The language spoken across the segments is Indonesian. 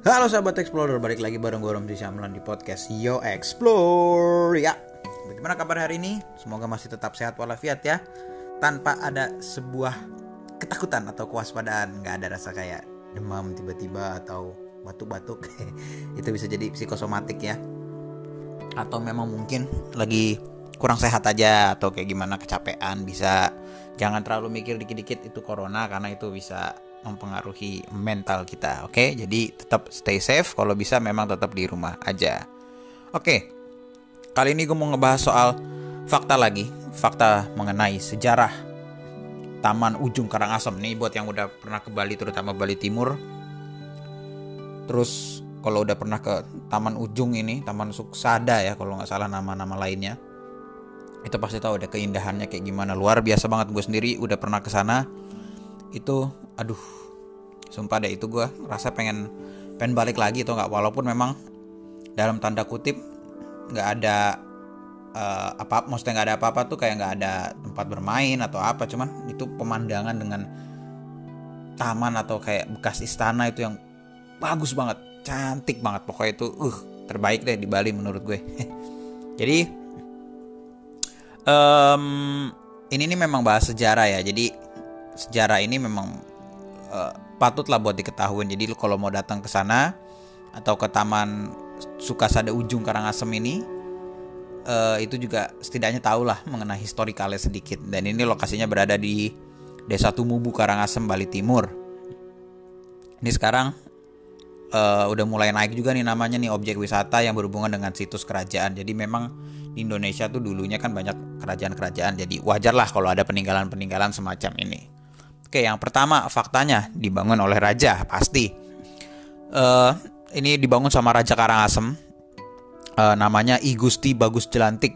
Halo sahabat Explorer, balik lagi bareng gue Romsi Syamlan di podcast Yo Explore. Ya, bagaimana kabar hari ini? Semoga masih tetap sehat walafiat ya. Tanpa ada sebuah ketakutan atau kewaspadaan Gak ada rasa kayak demam tiba-tiba atau batuk-batuk. Itu bisa jadi psikosomatik ya. Atau memang mungkin lagi kurang sehat aja Atau kayak gimana kecapean bisa. Jangan terlalu mikir dikit-dikit itu corona Karena itu bisa mempengaruhi mental kita. Oke, jadi tetap stay safe. Kalau bisa memang tetap di rumah aja. Oke, kali ini gue mau ngebahas soal fakta lagi, fakta mengenai sejarah Taman Ujung Karangasem nih buat yang udah pernah ke Bali, terutama Bali Timur. Terus kalau udah pernah ke Taman Ujung ini, Taman Suksada ya kalau nggak salah nama-nama lainnya, itu pasti tahu ada keindahannya kayak gimana. Luar biasa banget gue sendiri udah pernah ke sana. Itu aduh sumpah deh itu gue rasa pengen pengen balik lagi atau nggak. Walaupun memang dalam tanda kutip nggak ada uh, apa maksudnya nggak ada apa-apa tuh kayak nggak ada tempat bermain atau apa cuman itu pemandangan dengan taman atau kayak bekas istana itu yang bagus banget cantik banget. Pokoknya itu uh terbaik deh di Bali menurut gue. Jadi um, ini nih memang bahas sejarah ya. Jadi sejarah ini memang uh, patutlah buat diketahui. Jadi kalau mau datang ke sana atau ke Taman Sukasada Ujung Karangasem ini uh, itu juga setidaknya tahulah mengenai historikalnya sedikit. Dan ini lokasinya berada di Desa Tumubu Karangasem Bali Timur. Ini sekarang uh, udah mulai naik juga nih namanya nih objek wisata yang berhubungan dengan situs kerajaan. Jadi memang di Indonesia tuh dulunya kan banyak kerajaan-kerajaan. Jadi wajar lah kalau ada peninggalan-peninggalan semacam ini. Oke, yang pertama faktanya dibangun oleh raja pasti. Uh, ini dibangun sama Raja Karangasem. Uh, namanya I Gusti Bagus Jelantik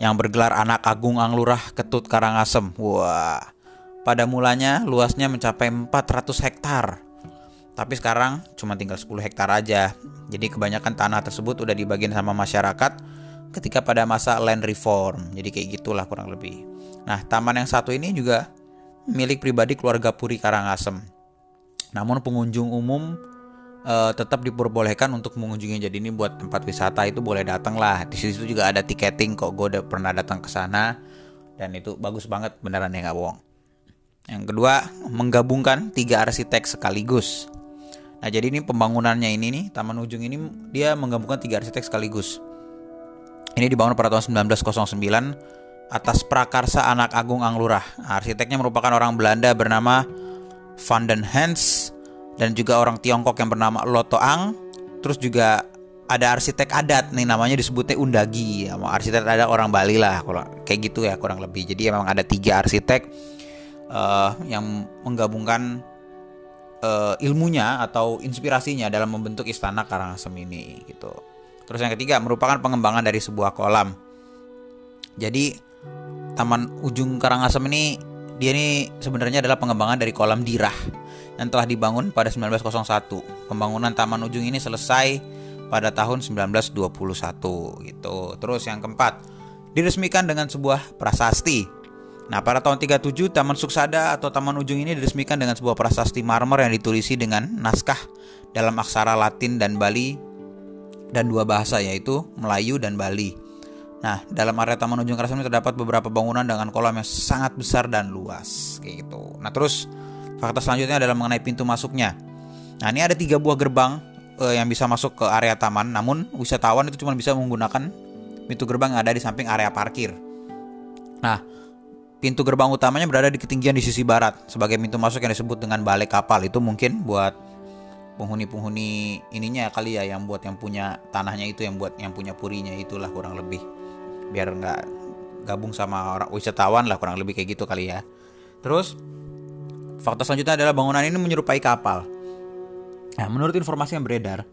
yang bergelar anak agung Anglurah Ketut Karangasem. Wah, pada mulanya luasnya mencapai 400 hektar. Tapi sekarang cuma tinggal 10 hektar aja. Jadi kebanyakan tanah tersebut udah dibagiin sama masyarakat ketika pada masa land reform. Jadi kayak gitulah kurang lebih. Nah, taman yang satu ini juga milik pribadi keluarga Puri Karangasem. Namun pengunjung umum uh, tetap diperbolehkan untuk mengunjungi. Jadi ini buat tempat wisata itu boleh datang lah. Di situ juga ada tiketing kok. Gue udah pernah datang ke sana dan itu bagus banget beneran ya nggak bohong. Yang kedua menggabungkan tiga arsitek sekaligus. Nah jadi ini pembangunannya ini nih Taman Ujung ini dia menggabungkan tiga arsitek sekaligus. Ini dibangun pada tahun 1909 atas prakarsa anak agung Anglurah. Arsiteknya merupakan orang Belanda bernama Van den Hens dan juga orang Tiongkok yang bernama Loto Ang. Terus juga ada arsitek adat nih namanya disebutnya Undagi. Arsitek ada orang Bali lah, kayak gitu ya kurang lebih. Jadi memang ada tiga arsitek uh, yang menggabungkan uh, ilmunya atau inspirasinya dalam membentuk istana Karangasem ini gitu. Terus yang ketiga merupakan pengembangan dari sebuah kolam. Jadi Taman Ujung Karangasem ini dia ini sebenarnya adalah pengembangan dari kolam Dirah yang telah dibangun pada 1901. Pembangunan Taman Ujung ini selesai pada tahun 1921 gitu. Terus yang keempat, diresmikan dengan sebuah prasasti. Nah, pada tahun 37 Taman Suksada atau Taman Ujung ini diresmikan dengan sebuah prasasti marmer yang ditulisi dengan naskah dalam aksara Latin dan Bali dan dua bahasa yaitu Melayu dan Bali. Nah, dalam area Taman Ujung Karangasem ini terdapat beberapa bangunan dengan kolam yang sangat besar dan luas, kayak gitu. Nah, terus fakta selanjutnya adalah mengenai pintu masuknya. Nah, ini ada tiga buah gerbang uh, yang bisa masuk ke area taman, namun wisatawan itu cuma bisa menggunakan pintu gerbang yang ada di samping area parkir. Nah, pintu gerbang utamanya berada di ketinggian di sisi barat sebagai pintu masuk yang disebut dengan balai kapal. Itu mungkin buat penghuni-penghuni ininya kali ya yang buat yang punya tanahnya itu yang buat yang punya purinya itulah kurang lebih biar nggak gabung sama orang wisatawan lah kurang lebih kayak gitu kali ya. Terus fakta selanjutnya adalah bangunan ini menyerupai kapal. Nah menurut informasi yang beredar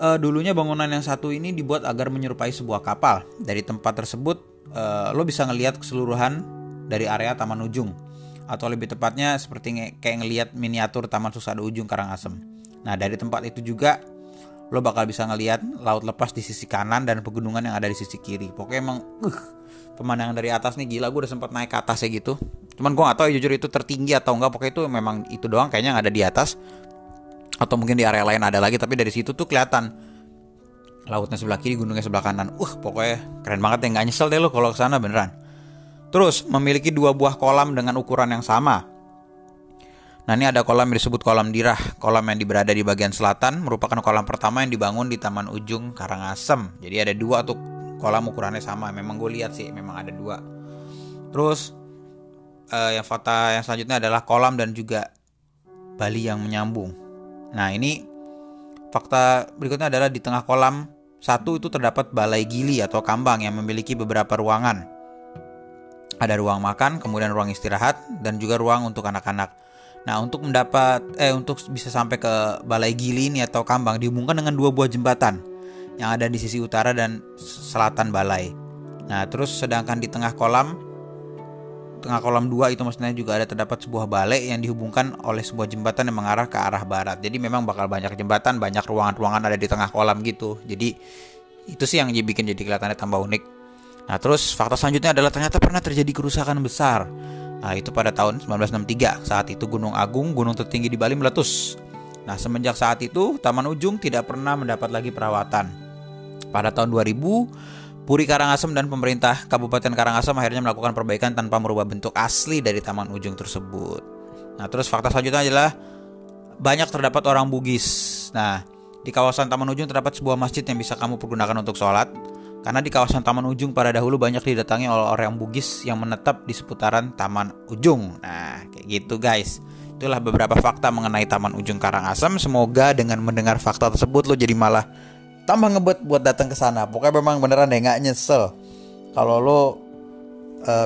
uh, dulunya bangunan yang satu ini dibuat agar menyerupai sebuah kapal. Dari tempat tersebut uh, lo bisa ngelihat keseluruhan dari area Taman Ujung. Atau lebih tepatnya seperti kayak ngelihat miniatur Taman Susada Ujung Karangasem. Nah dari tempat itu juga lo bakal bisa ngelihat laut lepas di sisi kanan dan pegunungan yang ada di sisi kiri. Pokoknya emang uh, pemandangan dari atas nih gila gue udah sempat naik ke atas ya gitu. Cuman gue gak tahu ya, jujur itu tertinggi atau enggak. Pokoknya itu memang itu doang kayaknya yang ada di atas. atau mungkin di area lain ada lagi tapi dari situ tuh kelihatan lautnya sebelah kiri gunungnya sebelah kanan uh pokoknya keren banget ya nggak nyesel deh lo kalau ke sana beneran terus memiliki dua buah kolam dengan ukuran yang sama Nah ini ada kolam yang disebut kolam dirah. Kolam yang berada di bagian selatan Merupakan kolam pertama yang dibangun di Taman Ujung Karangasem. Jadi ada dua tuh kolam ukurannya sama. Memang gue lihat sih memang ada dua. Terus uh, yang fakta yang selanjutnya adalah kolam dan juga Bali yang menyambung. Nah ini fakta berikutnya adalah di tengah kolam satu itu terdapat balai gili atau kambang yang memiliki beberapa ruangan. Ada ruang makan, kemudian ruang istirahat, dan juga ruang untuk anak-anak Nah, untuk mendapat eh untuk bisa sampai ke Balai Gili ini atau Kambang dihubungkan dengan dua buah jembatan yang ada di sisi utara dan selatan balai. Nah, terus sedangkan di tengah kolam tengah kolam dua itu maksudnya juga ada terdapat sebuah balai yang dihubungkan oleh sebuah jembatan yang mengarah ke arah barat. Jadi memang bakal banyak jembatan, banyak ruangan-ruangan ada di tengah kolam gitu. Jadi itu sih yang bikin jadi kelihatannya tambah unik. Nah, terus fakta selanjutnya adalah ternyata pernah terjadi kerusakan besar Nah, itu pada tahun 1963. Saat itu Gunung Agung, gunung tertinggi di Bali meletus. Nah, semenjak saat itu Taman Ujung tidak pernah mendapat lagi perawatan. Pada tahun 2000, Puri Karangasem dan pemerintah Kabupaten Karangasem akhirnya melakukan perbaikan tanpa merubah bentuk asli dari Taman Ujung tersebut. Nah, terus fakta selanjutnya adalah banyak terdapat orang Bugis. Nah, di kawasan Taman Ujung terdapat sebuah masjid yang bisa kamu pergunakan untuk sholat. Karena di kawasan Taman Ujung pada dahulu banyak didatangi oleh orang Bugis yang menetap di seputaran Taman Ujung. Nah, kayak gitu guys. Itulah beberapa fakta mengenai Taman Ujung Karangasem. Semoga dengan mendengar fakta tersebut lo jadi malah tambah ngebet buat datang ke sana. Pokoknya memang beneran deh nggak nyesel. Kalau lo uh,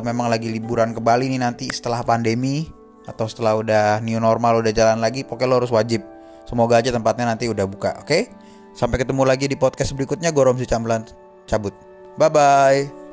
memang lagi liburan ke Bali nih nanti setelah pandemi atau setelah udah new normal udah jalan lagi, pokoknya lo harus wajib. Semoga aja tempatnya nanti udah buka, oke? Okay? Sampai ketemu lagi di podcast berikutnya. Gue Romsi Cambelan cabut. Bye bye.